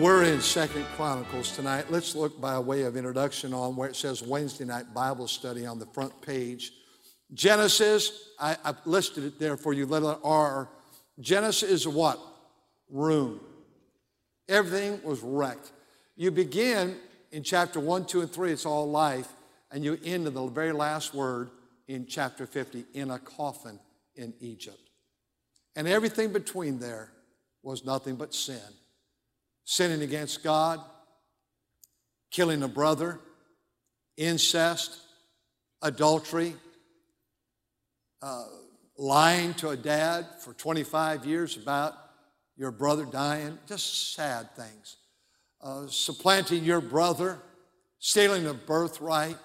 We're in Second Chronicles tonight. Let's look by way of introduction on where it says Wednesday night Bible study on the front page. Genesis, I, I listed it there for you, letter R. Genesis is what? Room. Everything was wrecked. You begin in chapter 1, 2, and 3, it's all life, and you end in the very last word in chapter 50, in a coffin in Egypt. And everything between there was nothing but sin sinning against God, killing a brother, incest, adultery, uh, lying to a dad for 25 years about your brother dying, just sad things. Uh, supplanting your brother, stealing a birthright,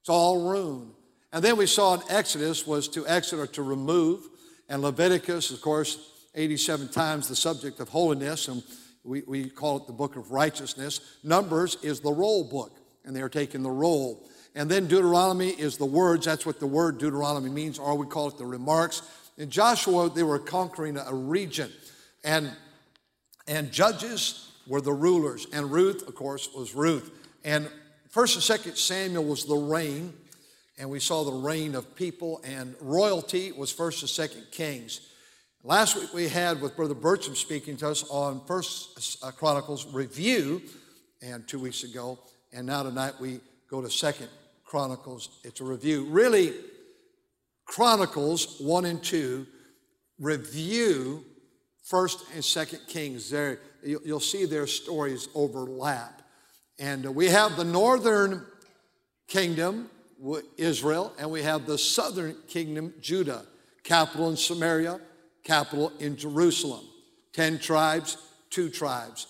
it's all ruined. And then we saw in Exodus was to exit or to remove, and Leviticus, of course, 87 times the subject of holiness, and we, we call it the book of righteousness. Numbers is the roll book, and they're taking the roll. And then Deuteronomy is the words. That's what the word Deuteronomy means, or we call it the remarks. In Joshua, they were conquering a region. And, and judges were the rulers. And Ruth, of course, was Ruth. And first and second Samuel was the reign. And we saw the reign of people. And royalty was first and second Kings. Last week we had with Brother Bertram speaking to us on First uh, Chronicles review, and two weeks ago, and now tonight we go to Second Chronicles. It's a review. Really, Chronicles one and two review First and Second Kings. There, you'll see their stories overlap, and uh, we have the northern kingdom, Israel, and we have the southern kingdom, Judah, capital in Samaria capital in Jerusalem. Ten tribes, two tribes.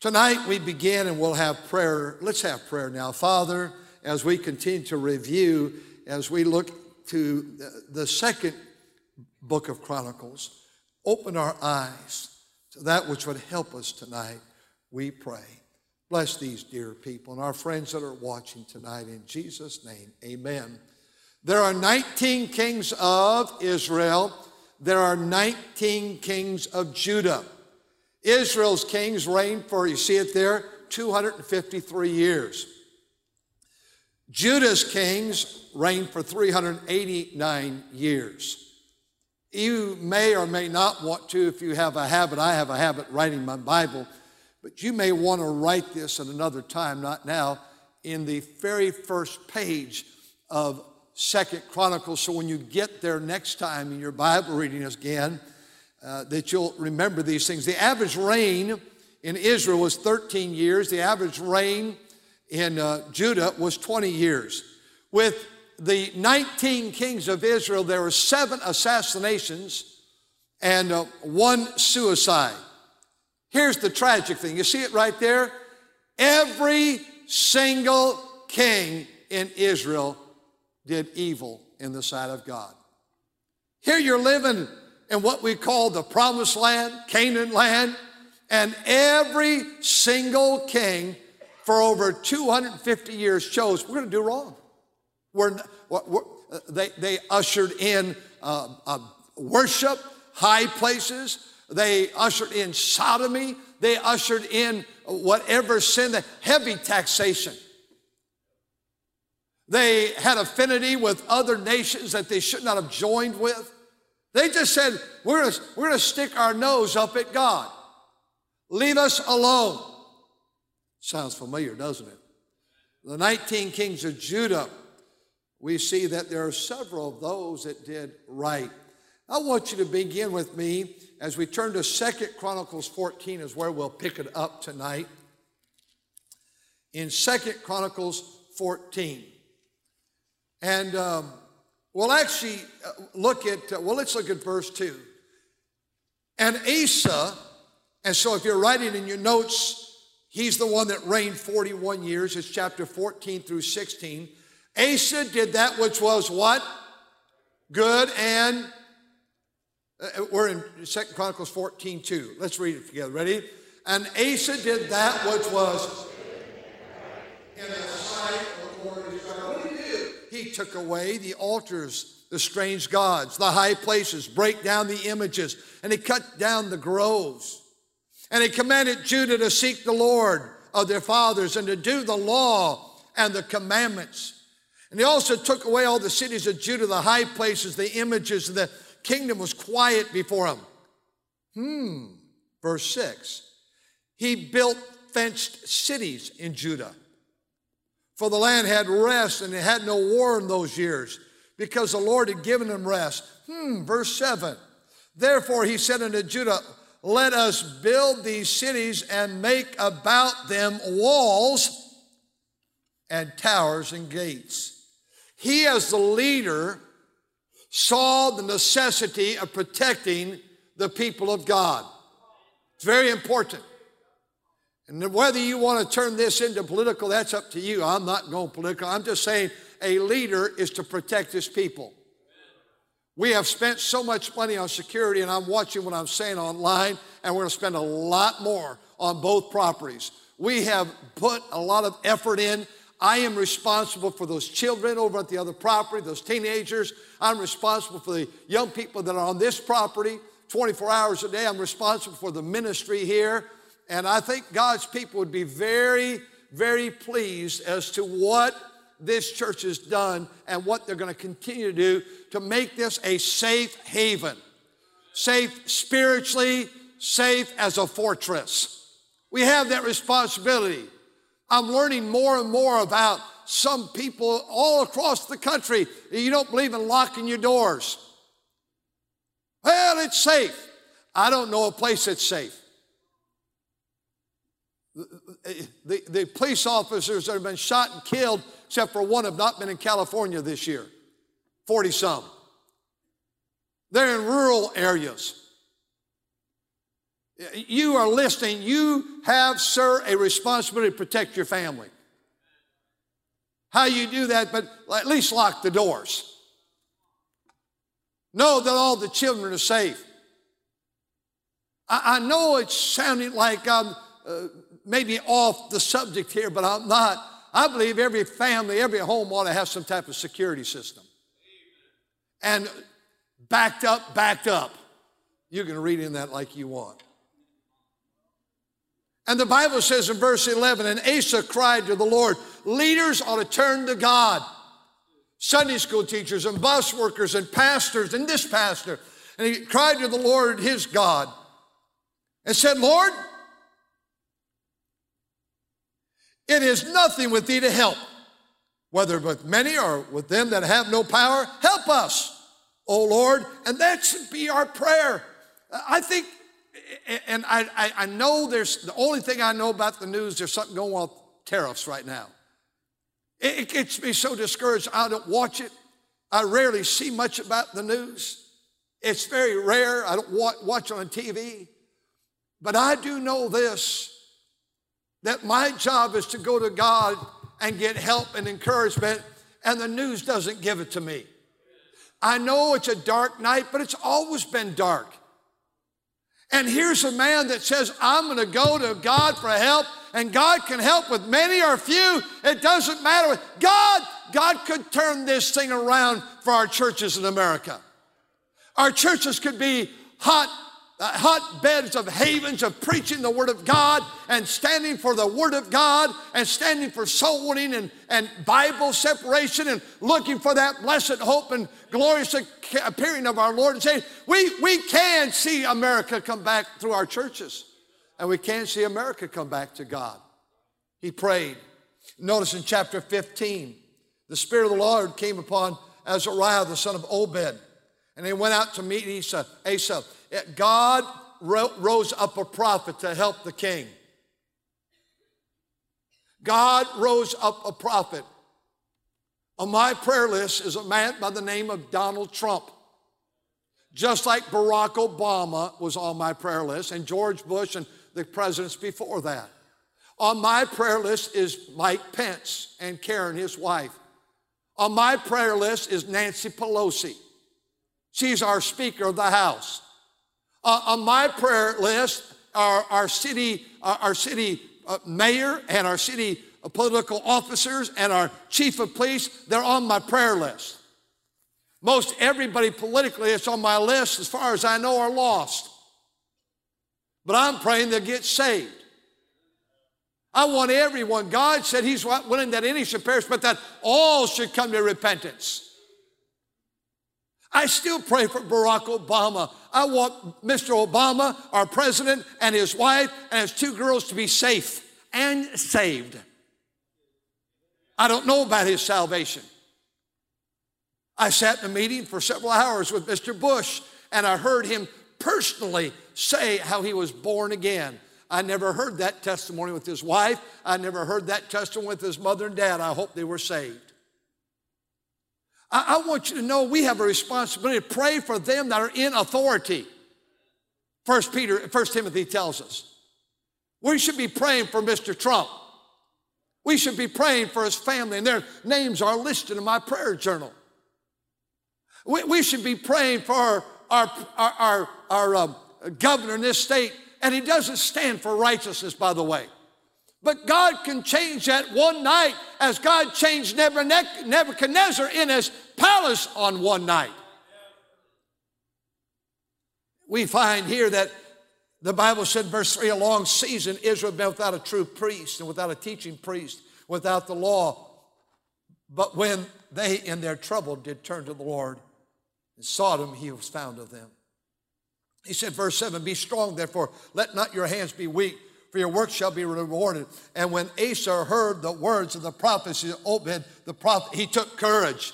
Tonight we begin and we'll have prayer. Let's have prayer now. Father, as we continue to review, as we look to the second book of Chronicles, open our eyes to that which would help us tonight, we pray. Bless these dear people and our friends that are watching tonight in Jesus' name. Amen. There are 19 kings of Israel there are 19 kings of Judah. Israel's kings reigned for, you see it there, 253 years. Judah's kings reigned for 389 years. You may or may not want to, if you have a habit, I have a habit writing my Bible, but you may want to write this at another time, not now, in the very first page of Second Chronicles. So when you get there next time in your Bible reading again, uh, that you'll remember these things. The average reign in Israel was 13 years. The average reign in uh, Judah was 20 years. With the 19 kings of Israel, there were seven assassinations and uh, one suicide. Here's the tragic thing. You see it right there? Every single king in Israel did evil in the sight of God. Here you're living in what we call the promised land, Canaan land, and every single king for over 250 years chose, we're going to do wrong. We're, we're, they, they ushered in uh, uh, worship, high places. They ushered in sodomy. They ushered in whatever sin, the heavy taxation. They had affinity with other nations that they should not have joined with. They just said, we're gonna, we're gonna stick our nose up at God. Leave us alone. Sounds familiar, doesn't it? The 19 kings of Judah, we see that there are several of those that did right. I want you to begin with me as we turn to Second Chronicles 14 is where we'll pick it up tonight. In Second Chronicles 14. And um, we'll actually uh, look at, uh, well, let's look at verse 2. And Asa, and so if you're writing in your notes, He's the one that reigned 41 years. It's chapter 14 through 16. Asa did that which was what? Good and uh, we're in Second Chronicles 14, 2. Let's read it together. Ready? And Asa did that which was in the sight of the Lord What did he do? He took away the altars, the strange gods, the high places, break down the images, and he cut down the groves. And he commanded Judah to seek the Lord of their fathers and to do the law and the commandments. And he also took away all the cities of Judah, the high places, the images, and the kingdom was quiet before him. Hmm. Verse 6. He built fenced cities in Judah. For the land had rest and it had no war in those years because the Lord had given them rest. Hmm. Verse 7. Therefore he said unto Judah, let us build these cities and make about them walls and towers and gates. He, as the leader, saw the necessity of protecting the people of God. It's very important. And whether you want to turn this into political, that's up to you. I'm not going political. I'm just saying a leader is to protect his people. We have spent so much money on security, and I'm watching what I'm saying online, and we're going to spend a lot more on both properties. We have put a lot of effort in. I am responsible for those children over at the other property, those teenagers. I'm responsible for the young people that are on this property 24 hours a day. I'm responsible for the ministry here. And I think God's people would be very, very pleased as to what this church has done and what they're going to continue to do to make this a safe haven. Safe spiritually, safe as a fortress. We have that responsibility. I'm learning more and more about some people all across the country. You don't believe in locking your doors. Well, it's safe. I don't know a place that's safe. The, the, police officers that have been shot and killed, except for one, have not been in California this year. 40 some. They're in rural areas. You are listening. You have, sir, a responsibility to protect your family. How you do that, but at least lock the doors. Know that all the children are safe. I, I know it's sounding like I'm uh, maybe off the subject here, but I'm not. I believe every family, every home ought to have some type of security system and backed up, backed up. You can read in that like you want. And the Bible says in verse 11, and Asa cried to the Lord, leaders ought to turn to God. Sunday school teachers and bus workers and pastors and this pastor. And he cried to the Lord, his God, and said, Lord, it is nothing with thee to help whether with many or with them that have no power, help us, O Lord. And that should be our prayer. Uh, I think, and I, I, know there's the only thing I know about the news, there's something going on with tariffs right now. It, it gets me so discouraged, I don't watch it. I rarely see much about the news. It's very rare. I don't watch on TV. But I do know this that my job is to go to God and get help and encouragement, and the news doesn't give it to me. I know it's a dark night, but it's always been dark. And here's a man that says, I'm going to go to God for help, and God can help with many or few. It doesn't matter. God, God could turn this thing around for our churches in America. Our churches could be hot hotbeds of havens of preaching the Word of God and standing for the Word of God and standing for soul winning and, and Bible separation and looking for that blessed hope and glorious appearing of our Lord and Savior. We, we can see America come back through our churches, and we can see America come back to God. He prayed. Notice in chapter 15, the Spirit of the Lord came upon Azariah, the son of Obed, and he went out to meet Asa. Asa. God rose up a prophet to help the king. God rose up a prophet. On my prayer list is a man by the name of Donald Trump. Just like Barack Obama was on my prayer list, and George Bush and the presidents before that. On my prayer list is Mike Pence and Karen, his wife. On my prayer list is Nancy Pelosi. She's our Speaker of the House. Uh, on my prayer list are our city, uh, our city uh, mayor and our city political officers and our chief of police. They're on my prayer list. Most everybody politically that's on my list, as far as I know, are lost. But I'm praying they'll get saved. I want everyone. God said He's willing that any should perish, but that all should come to repentance. I still pray for Barack Obama. I want Mr. Obama, our president, and his wife and his two girls to be safe and saved. I don't know about his salvation. I sat in a meeting for several hours with Mr. Bush, and I heard him personally say how he was born again. I never heard that testimony with his wife. I never heard that testimony with his mother and dad. I hope they were saved. I, I want you to know we have a responsibility to pray for them that are in authority. First Peter, First Timothy tells us. We should be praying for Mr. Trump. We should be praying for his family, and their names are listed in my prayer journal. We, we should be praying for our, our, our, our, our um, governor in this state, and he doesn't stand for righteousness, by the way. But God can change that one night as God changed Nebuchadnezzar in his palace on one night. We find here that the Bible said, verse 3 a long season Israel been without a true priest and without a teaching priest, without the law. But when they in their trouble did turn to the Lord and sought him, he was found of them. He said, verse 7 Be strong, therefore, let not your hands be weak for your work shall be rewarded. And when Asa heard the words of the prophecy of Obed, the prophet, he took courage.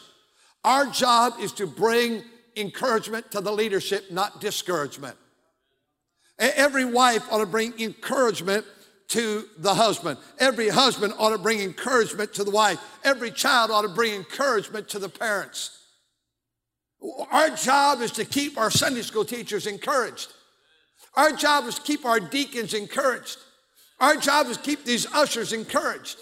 Our job is to bring encouragement to the leadership, not discouragement. Every wife ought to bring encouragement to the husband. Every husband ought to bring encouragement to the wife. Every child ought to bring encouragement to the parents. Our job is to keep our Sunday school teachers encouraged. Our job is to keep our deacons encouraged. Our job is to keep these ushers encouraged.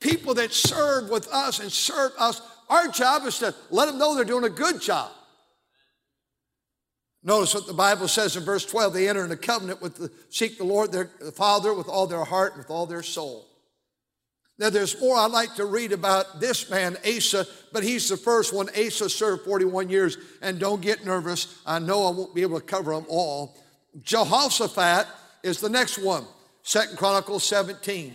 People that serve with us and serve us, our job is to let them know they're doing a good job. Notice what the Bible says in verse 12 they enter into covenant with the seek the Lord their the Father with all their heart, and with all their soul. Now, there's more I'd like to read about this man, Asa, but he's the first one. Asa served 41 years, and don't get nervous. I know I won't be able to cover them all. Jehoshaphat is the next one, Second Chronicles 17.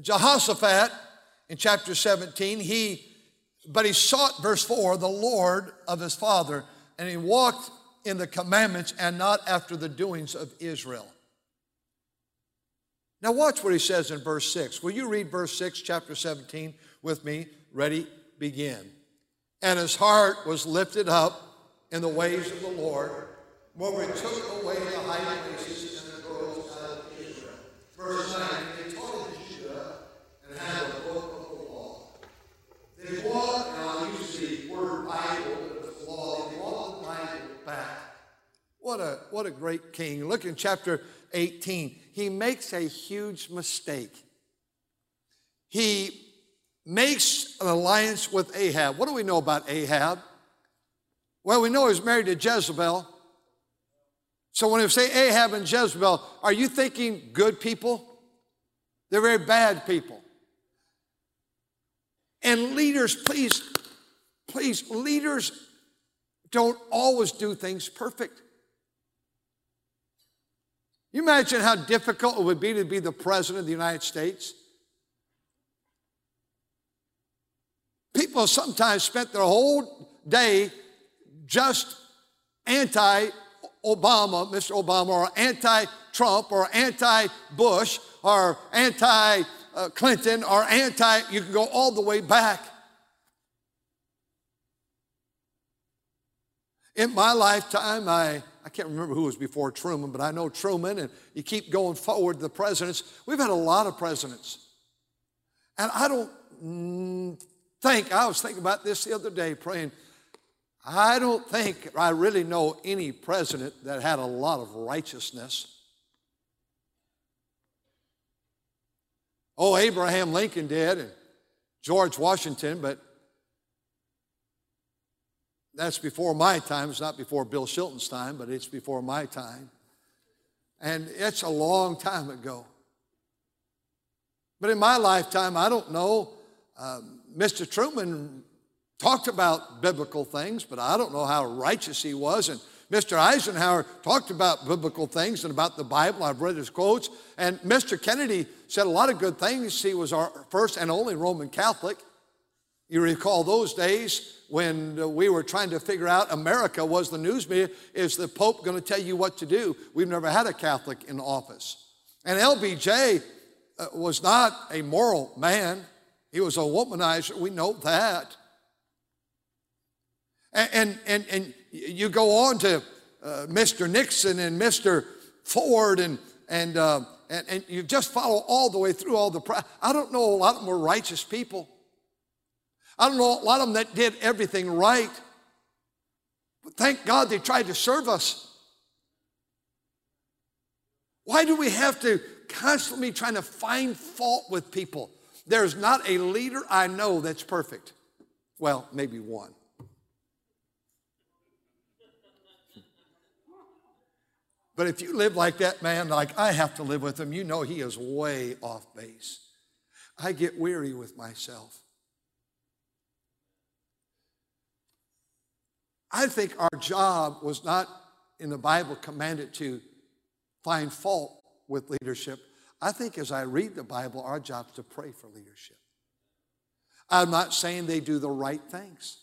Jehoshaphat in chapter 17, he but he sought, verse 4, the Lord of his father, and he walked in the commandments and not after the doings of Israel. Now, watch what he says in verse 6. Will you read verse 6, chapter 17, with me? Ready? Begin. And his heart was lifted up in the ways of the Lord where we took away the high places Verse 9, they told Judah and had the book of the law. They brought, and I'll use the word Bible, but it's law, they brought the Bible back. What a, what a great king. Look in chapter 18. He makes a huge mistake. He makes an alliance with Ahab. What do we know about Ahab? Well, we know he's married to Jezebel. So when you say Ahab and Jezebel, are you thinking good people? They're very bad people. And leaders, please, please, leaders don't always do things perfect. You imagine how difficult it would be to be the president of the United States? People sometimes spent their whole day just anti Obama, Mr. Obama, or anti Trump, or anti Bush, or anti Clinton, or anti, you can go all the way back. In my lifetime, I, I can't remember who was before Truman, but I know Truman, and you keep going forward, the presidents. We've had a lot of presidents. And I don't mm, think, I was thinking about this the other day, praying, I don't think I really know any president that had a lot of righteousness. Oh, Abraham Lincoln did, and George Washington, but that's before my time. It's not before Bill Shilton's time, but it's before my time. And it's a long time ago. But in my lifetime, I don't know. Um, Mr. Truman talked about biblical things, but I don't know how righteous he was. And Mr. Eisenhower talked about biblical things and about the Bible. I've read his quotes. And Mr. Kennedy said a lot of good things. He was our first and only Roman Catholic. You recall those days when we were trying to figure out America was the news media. Is the Pope going to tell you what to do? We've never had a Catholic in office. And LBJ uh, was not a moral man, he was a womanizer. We know that. And, and, and, you go on to uh, Mr. Nixon and Mr. Ford, and, and, uh, and, and you just follow all the way through all the. I don't know a lot of them were righteous people. I don't know a lot of them that did everything right. But thank God they tried to serve us. Why do we have to constantly trying to find fault with people? There's not a leader I know that's perfect. Well, maybe one. But if you live like that man, like I have to live with him, you know he is way off base. I get weary with myself. I think our job was not in the Bible commanded to find fault with leadership. I think as I read the Bible, our job is to pray for leadership. I'm not saying they do the right things.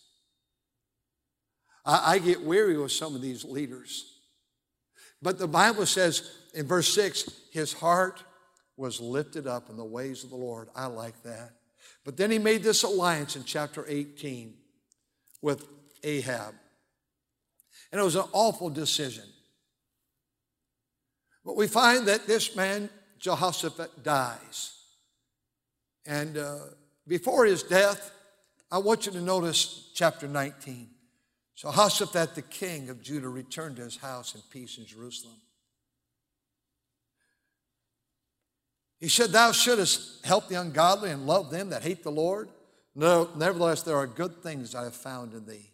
I, I get weary with some of these leaders. But the Bible says in verse 6 his heart was lifted up in the ways of the Lord. I like that. But then he made this alliance in chapter 18 with Ahab. And it was an awful decision. But we find that this man, Jehoshaphat, dies. And uh, before his death, I want you to notice chapter 19. Jehoshaphat, the king of Judah, returned to his house in peace in Jerusalem. He said, Thou shouldest help the ungodly and love them that hate the Lord. No, nevertheless, there are good things I have found in thee.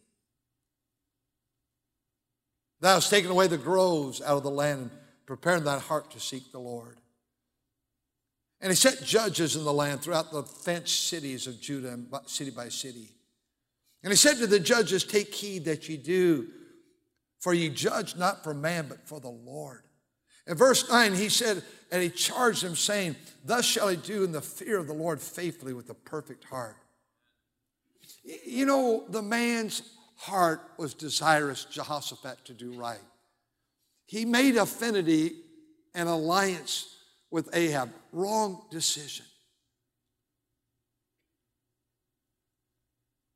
Thou hast taken away the groves out of the land and prepared thy heart to seek the Lord. And he set judges in the land throughout the fenced cities of Judah, city by city. And he said to the judges, Take heed that ye do, for ye judge not for man, but for the Lord. In verse 9, he said, and he charged them, saying, Thus shall he do in the fear of the Lord faithfully with a perfect heart. You know, the man's heart was desirous Jehoshaphat to do right. He made affinity and alliance with Ahab. Wrong decision.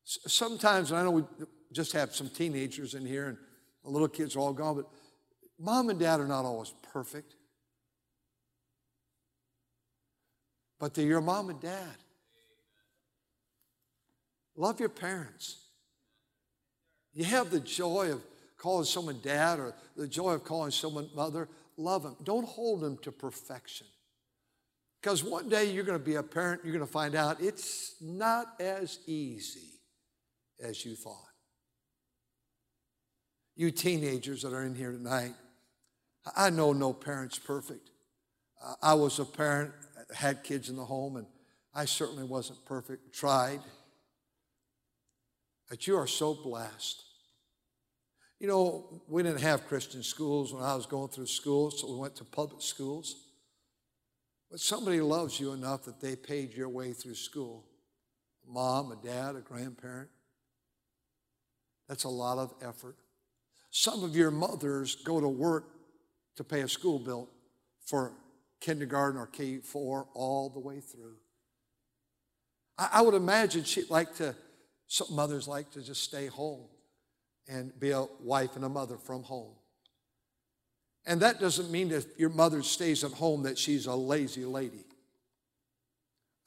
Sometimes, I know we just have some teenagers in here and the little kids are all gone, but mom and dad are not always perfect. But they're your mom and dad. Love your parents. You have the joy of calling someone dad or the joy of calling someone mother. Love them. Don't hold them to perfection. Because one day you're going to be a parent, you're going to find out it's not as easy as you thought. You teenagers that are in here tonight, I know no parent's perfect. I was a parent, had kids in the home, and I certainly wasn't perfect, tried. But you are so blessed you know, we didn't have Christian schools when I was going through school, so we went to public schools. But somebody loves you enough that they paid your way through school. A mom, a dad, a grandparent. That's a lot of effort. Some of your mothers go to work to pay a school bill for kindergarten or K4 all the way through. I, I would imagine she'd like to, some mothers like to just stay home and be a wife and a mother from home. And that doesn't mean that your mother stays at home that she's a lazy lady.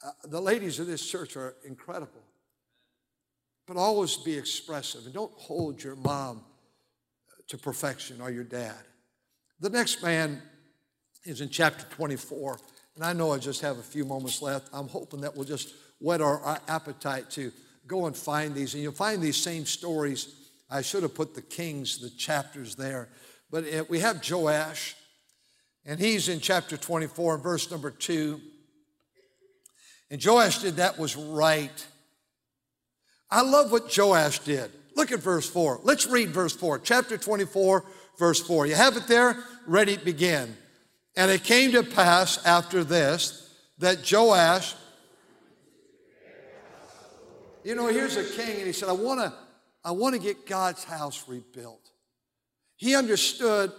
Uh, the ladies of this church are incredible. But always be expressive and don't hold your mom to perfection or your dad. The next man is in chapter 24, And I know I just have a few moments left. I'm hoping that we'll just whet our appetite to go and find these. And you'll find these same stories. I should have put the kings, the chapters there. But uh, we have Joash, and he's in chapter 24, verse number 2. And Joash did that was right. I love what Joash did. Look at verse 4. Let's read verse 4. Chapter 24, verse 4. You have it there? Ready, begin. And it came to pass after this that Joash, you know, here's a king, and he said, I want to I want to get God's house rebuilt. He understood,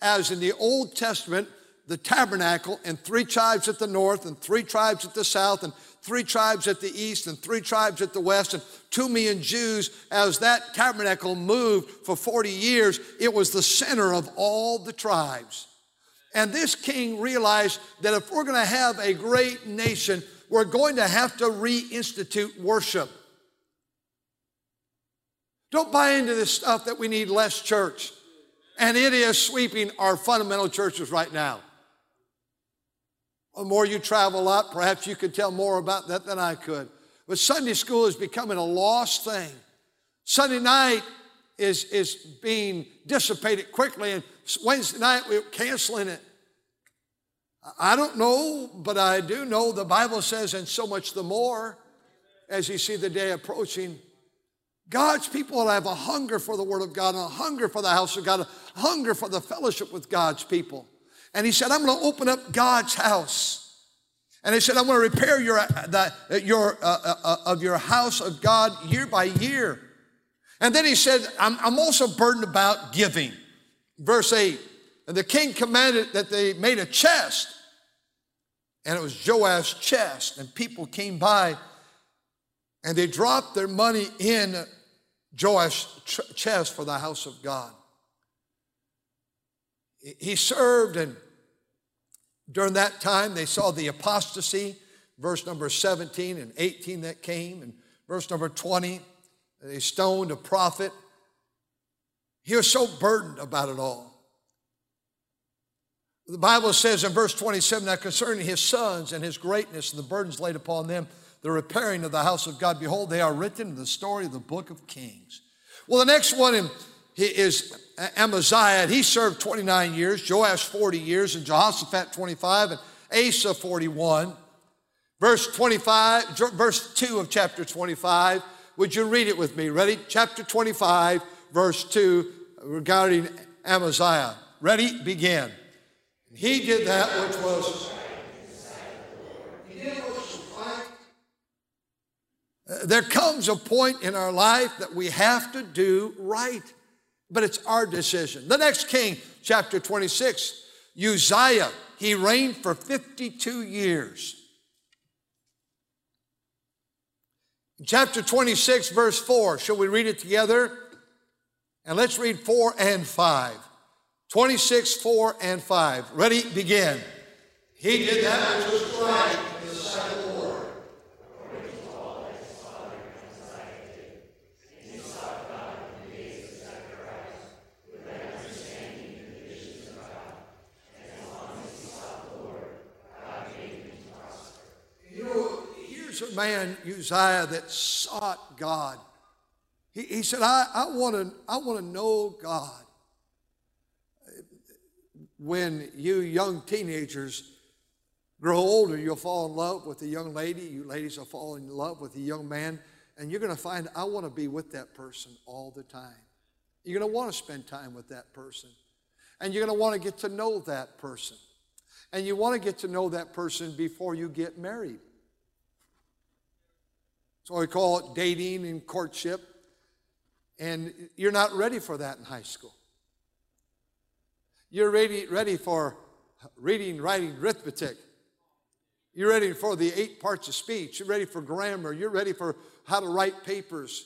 as in the Old Testament, the tabernacle and three tribes at the north and three tribes at the south and three tribes at the east and three tribes at the west and two million Jews as that tabernacle moved for 40 years. It was the center of all the tribes. And this king realized that if we're going to have a great nation, we're going to have to reinstitute worship. Don't buy into this stuff that we need less church. And it is sweeping our fundamental churches right now. The more you travel up, perhaps you could tell more about that than I could. But Sunday school is becoming a lost thing. Sunday night is, is being dissipated quickly, and Wednesday night we're canceling it. I don't know, but I do know the Bible says, and so much the more as you see the day approaching. God's people will have a hunger for the Word of God, a hunger for the house of God, a hunger for the fellowship with God's people. And he said, I'm going to open up God's house. And he said, I'm going to repair your, the, your, uh, uh, uh, of your house of God year by year. And then he said, I'm, I'm also burdened about giving. Verse 8, and the king commanded that they made a chest. And it was Joash's chest. And people came by and they dropped their money in Joash's chest for the house of God. He served, and during that time, they saw the apostasy, verse number 17 and 18 that came, and verse number 20, they stoned a prophet. He was so burdened about it all. The Bible says in verse 27 that concerning his sons and his greatness and the burdens laid upon them, the repairing of the house of God. Behold, they are written in the story of the book of Kings. Well, the next one is Amaziah. He served 29 years, Joash 40 years, and Jehoshaphat 25, and Asa 41. Verse 25, verse 2 of chapter 25. Would you read it with me? Ready? Chapter 25, verse 2, regarding Amaziah. Ready? Begin. He did that which was There comes a point in our life that we have to do right, but it's our decision. The next king, chapter 26, Uzziah, he reigned for 52 years. Chapter 26, verse 4. Shall we read it together? And let's read 4 and 5. 26, 4 and 5. Ready? Begin. He did that which was right a man, Uzziah, that sought God. He, he said, I, I want to I wanna know God. When you young teenagers grow older, you'll fall in love with a young lady. You ladies will fall in love with a young man. And you're going to find, I want to be with that person all the time. You're going to want to spend time with that person. And you're going to want to get to know that person. And you want to get to know that person before you get married. So we call it dating and courtship. And you're not ready for that in high school. You're ready, ready for reading, writing, arithmetic. You're ready for the eight parts of speech. You're ready for grammar. You're ready for how to write papers.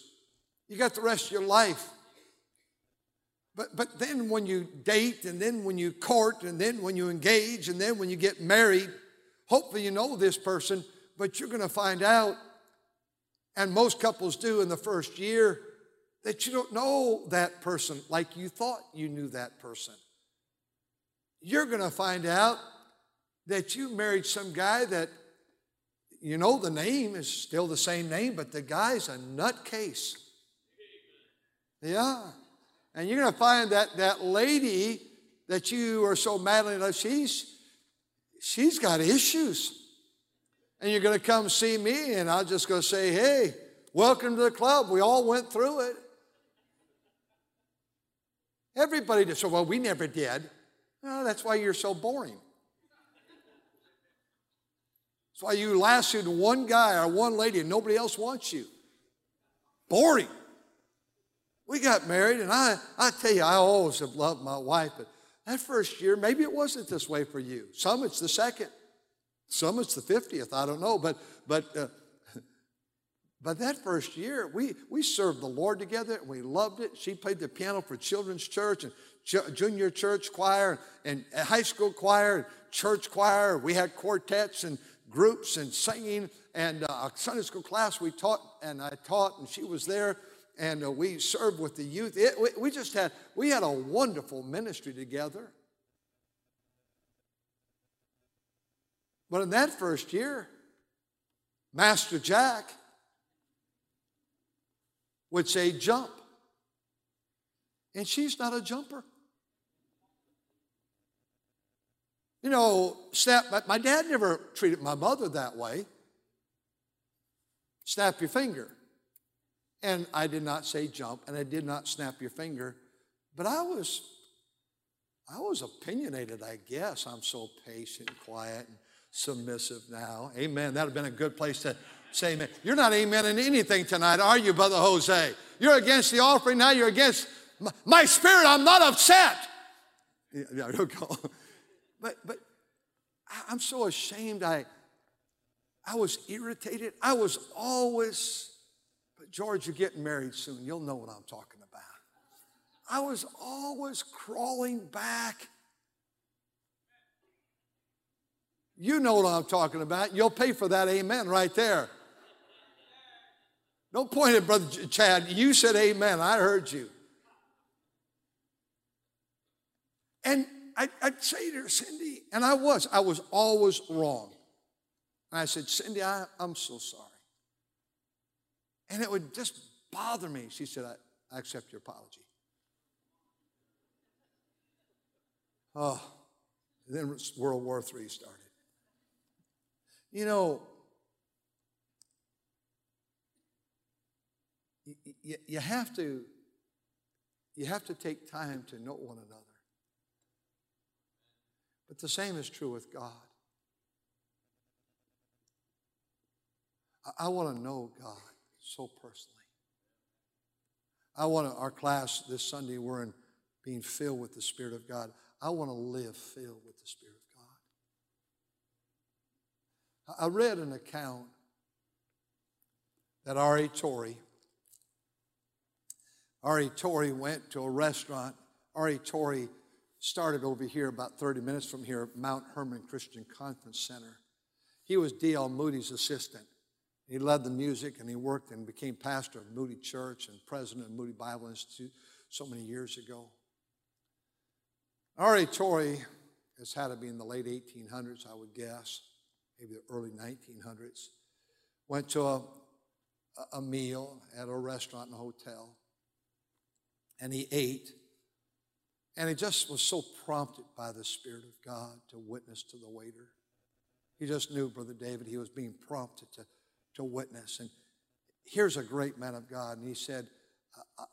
You got the rest of your life. But, but then when you date, and then when you court, and then when you engage, and then when you get married, hopefully you know this person, but you're going to find out and most couples do in the first year, that you don't know that person like you thought you knew that person. You're going to find out that you married some guy that you know the name is still the same name, but the guy's a nutcase. Yeah. And you're going to find that that lady that you are so madly in love, she's, she's got issues. And you're going to come see me, and I'll just go say, hey, welcome to the club. We all went through it. Everybody did. So, well, we never did. No, that's why you're so boring. That's why you lasted one guy or one lady and nobody else wants you. Boring. We got married, and I, I tell you, I always have loved my wife, but that first year, maybe it wasn't this way for you. Some it's the second, some it's the 50th, I don't know. But, but, uh, but that first year, we, we served the Lord together and we loved it. She played the piano for children's church and junior church choir and, high school choir and church choir. We had quartets and groups and singing. And uh, Sunday school class we taught, and I taught, and she was there and uh, we served with the youth. It, we, we just had, we had a wonderful ministry together. But in that first year, Master Jack would say, jump. And she's not a jumper. You know, snap, my dad never treated my mother that way. Snap your finger. And I did not say jump, and I did not snap your finger, but I was, I was opinionated, I guess. I'm so patient, and quiet, and submissive now. Amen. That would have been a good place to say amen. You're not amen in anything tonight, are you, Brother Jose? You're against the offering now. You're against my, my spirit. I'm not upset. Yeah, go. But but I'm so ashamed. I I was irritated. I was always but George, you're getting married soon. You'll know what I'm talking about. I was always crawling back. You know what I'm talking about. You'll pay for that amen right there. Don't point at Brother Chad. You said amen. I heard you. And I, would say to her, Cindy, and I was, I was always wrong. And I said, Cindy, I, I'm so sorry. And it would just bother me. She said, I, I accept your apology. Oh, then World War III started. You know, you, you have to you have to take time to know one another. But the same is true with God. I, I want to know God so personally. I want our class this Sunday, we're in being filled with the Spirit of God. I want to live filled with the Spirit. I read an account that R.A. Torrey, R.A. Torrey went to a restaurant. R.A. Torrey started over here about 30 minutes from here, Mount Hermon Christian Conference Center. He was D.L. Moody's assistant. He led the music and he worked and became pastor of Moody Church and president of Moody Bible Institute so many years ago. R.A. Torrey has had to be in the late 1800s, I would guess, maybe the early 1900s. Went to a, a meal at a restaurant and a hotel, and he ate. And he just was so prompted by the Spirit of God to witness to the waiter. He just knew, Brother David, he was being prompted to to witness. And here's a great man of God. And he said,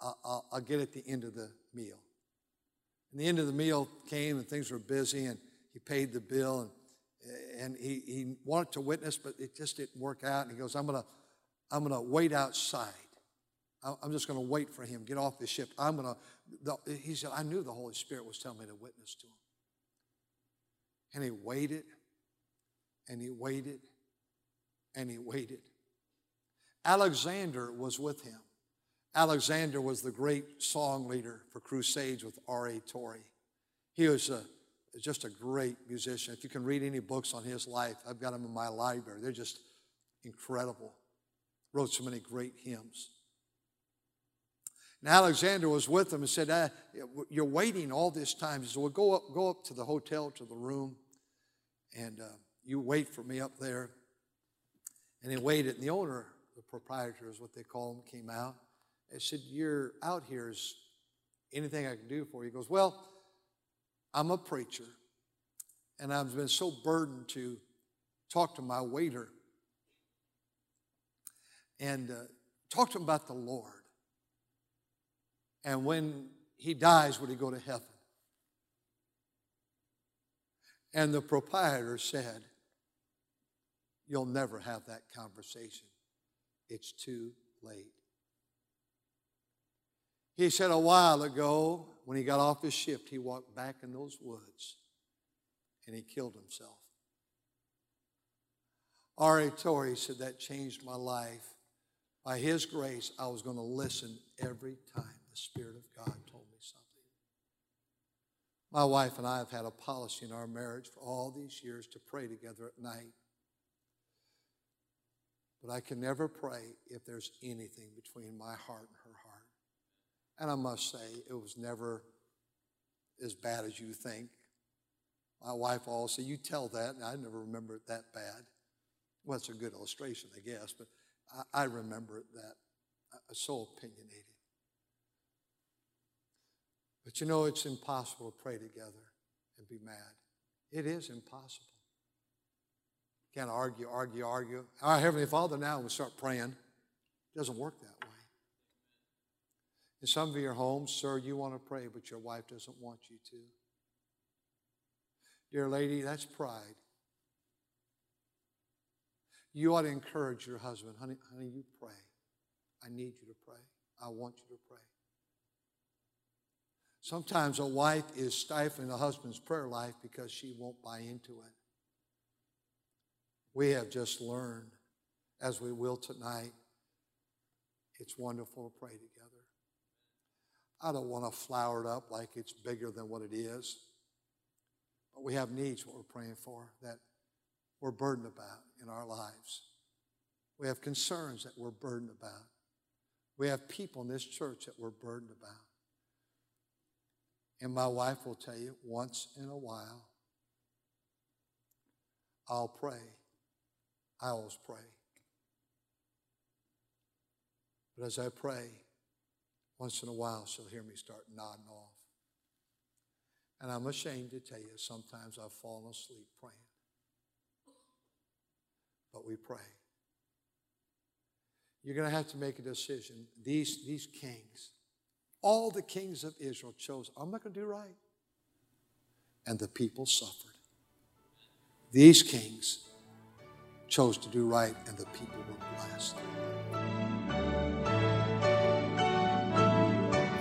I'll, I'll get at the end of the meal. And the end of the meal came and things were busy and he paid the bill and, and he, he wanted to witness, but it just didn't work out. And he goes, I'm going to I'm to wait outside. I'm just going to wait for him. Get off the ship. I'm going to. He said, I knew the Holy Spirit was telling me to witness to him. And he waited and he waited and he waited. Alexander was with him. Alexander was the great song leader for Crusades with R.A. Torrey. He was a, just a great musician. If you can read any books on his life, I've got them in my library. They're just incredible. Wrote so many great hymns. And Alexander was with them and said, You're waiting all this time. He said, Well, go up, go up to the hotel, to the room. And uh, you wait for me up there. And he waited, and the owner, the proprietor is what they call him, came out. and said, You're out here. Is anything I can do for you? He goes, Well, I'm a preacher, and I've been so burdened to talk to my waiter and uh, talk to him about the Lord. And when he dies, would he go to heaven? And the proprietor said, You'll never have that conversation. It's too late. He said a while ago, when he got off his ship, he walked back in those woods and he killed himself. R.A. Torrey said that changed my life. By his grace, I was going to listen every time the Spirit of God told me something. My wife and I have had a policy in our marriage for all these years to pray together at night. But I can never pray if there's anything between my heart and her heart. And I must say, it was never as bad as you think. My wife always said, You tell that, and I never remember it that bad. Well, it's a good illustration, I guess, but I, I remember it that uh, so opinionated. But you know, it's impossible to pray together and be mad. It is impossible. Can't argue, argue, argue. Our Heavenly Father now we start praying. It doesn't work that way. In some of your homes, sir, you want to pray, but your wife doesn't want you to. Dear lady, that's pride. You ought to encourage your husband, honey, honey, you pray. I need you to pray. I want you to pray. Sometimes a wife is stifling a husband's prayer life because she won't buy into it. We have just learned, as we will tonight, it's wonderful to pray together. I don't want to flower it up like it's bigger than what it is. But we have needs, what we're praying for, that we're burdened about in our lives. We have concerns that we're burdened about. We have people in this church that we're burdened about. And my wife will tell you once in a while, I'll pray. I always pray. But as I pray, once in a while she'll hear me start nodding off. And I'm ashamed to tell you, sometimes I've fallen asleep praying. But we pray. You're going to have to make a decision. These, these kings, all the kings of Israel chose, I'm not going to do right. And the people suffered. These kings chose to do right, and the people were blessed.